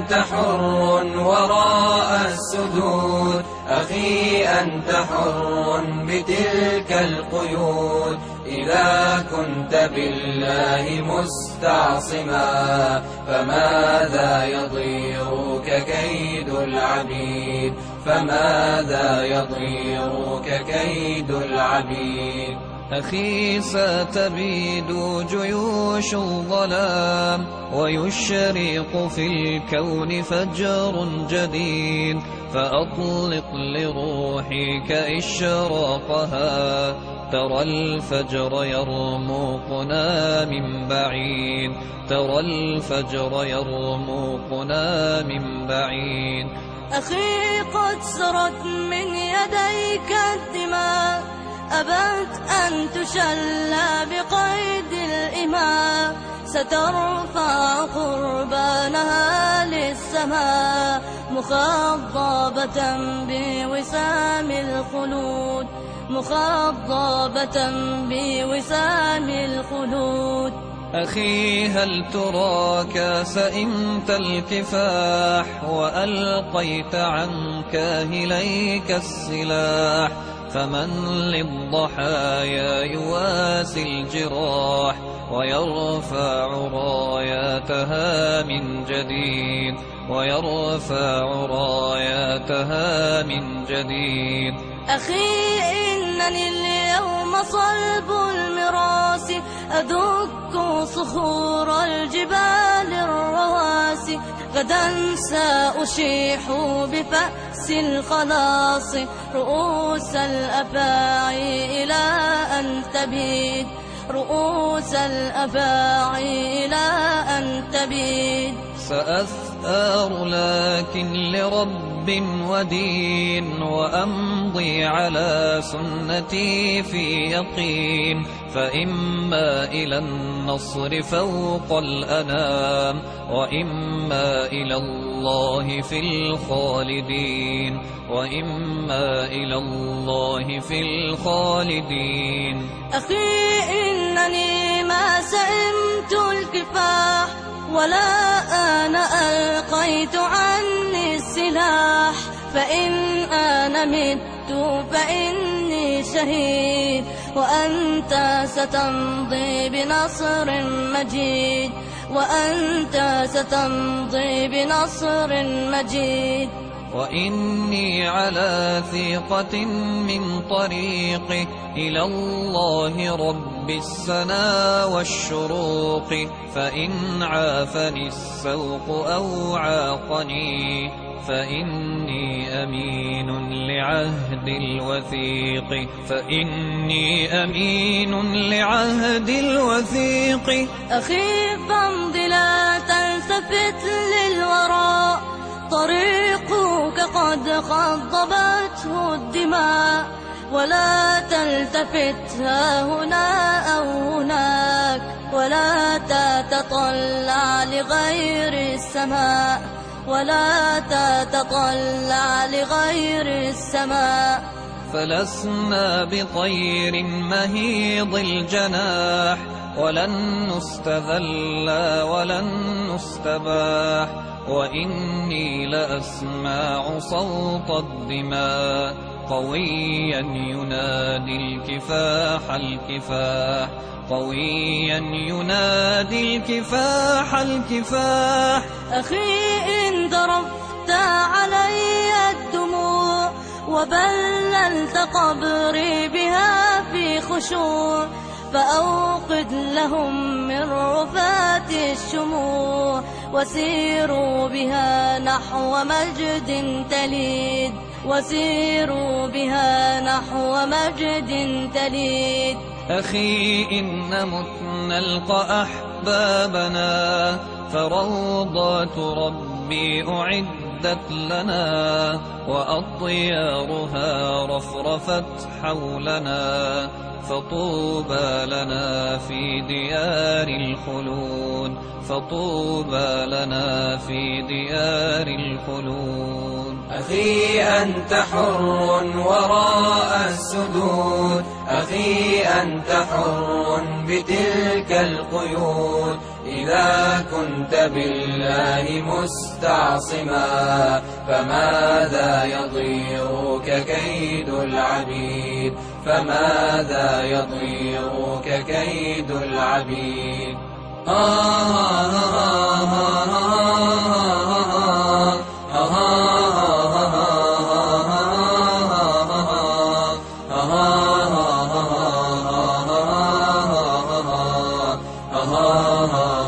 أنت حر وراء السدود أخي أنت حر بتلك القيود. إذا كنت بالله مستعصما فماذا يضيرك كيد العبيد؟ فماذا يضيرك كيد العبيد؟ أخي ستبيد جيوش الظلام ويشرق في الكون فجر جديد فأطلق لروحك إشراقها ترى الفجر يرموقنا من بعيد ترى الفجر يرموقنا من بعيد أخي قد سرت من يديك الدماء أبت أن تشلى بقيد الإماء سترفع قربانها للسماء مخضبة بوسام الخلود مخضبة بوسام الخلود. أخي هل تراك سئمت الكفاح وألقيت عن كاهليك السلاح؟ فمن للضحايا يواسي الجراح ويرفع راياتها من جديد ويرفع راياتها من جديد. أخي إنني اليوم صلب المراس أدك صخور الجبال الرواسي. غدا سأشيح بفأس الخلاص رؤوس الأفاعي إلى أن تبيد. رؤوس الأفاعي إلى أن تبيد. سأثار لكن لرب ودين وأمضي على سنتي في يقين فإما إلى النصر فوق الأنام وإما إلى الله في الخالدين وإما إلى الله في الخالدين أخي إنني ما سئمت الكفاح ولا أنا ألقيت عني السلاح فإن أنا مت فإني شهيد. وأنت ستمضي بنصر مجيد. وأنت ستمضي بنصر مجيد. وإني على ثقة من طريقي إلى الله رب السنا والشروق فإن عافني السوق أو عاقني فإني أمين لعهد الوثيق فإني أمين لعهد الوثيق أخي فامض لا تلتفت للوراء طريقك قد خضبته الدماء ولا تلتفت ها هنا أو هناك ولا تتطلع لغير السماء ولا تتطلع لغير السماء. فلسنا بطير مهيض الجناح ولن نستذل ولن نستباح. وإني لأسمع صوت الدماء قويا ينادي الكفاح الكفاح قويا ينادي الكفاح الكفاح. أخي إن ضربت علي الدموع وبللت قبري بها في خشوع فأوقد لهم من رفات الشموع. وسيروا بها نحو مجد تليد. وسيروا بها نحو مجد تليد. أخي إن مت نلقى أحبابنا فروضات ربي أعدت لنا وأطيارها رفرفت حولنا فطوبى لنا في ديار الخلود فطوبى لنا في ديار الخلود. أخي أنت حر وراء السدود أخي أنت حر بتلك القيود إذا كنت بالله مستعصما فماذا يضيرك كيد العبيد فماذا يضيرك كيد العبيد آه آه آه آه آه Allah, Allah.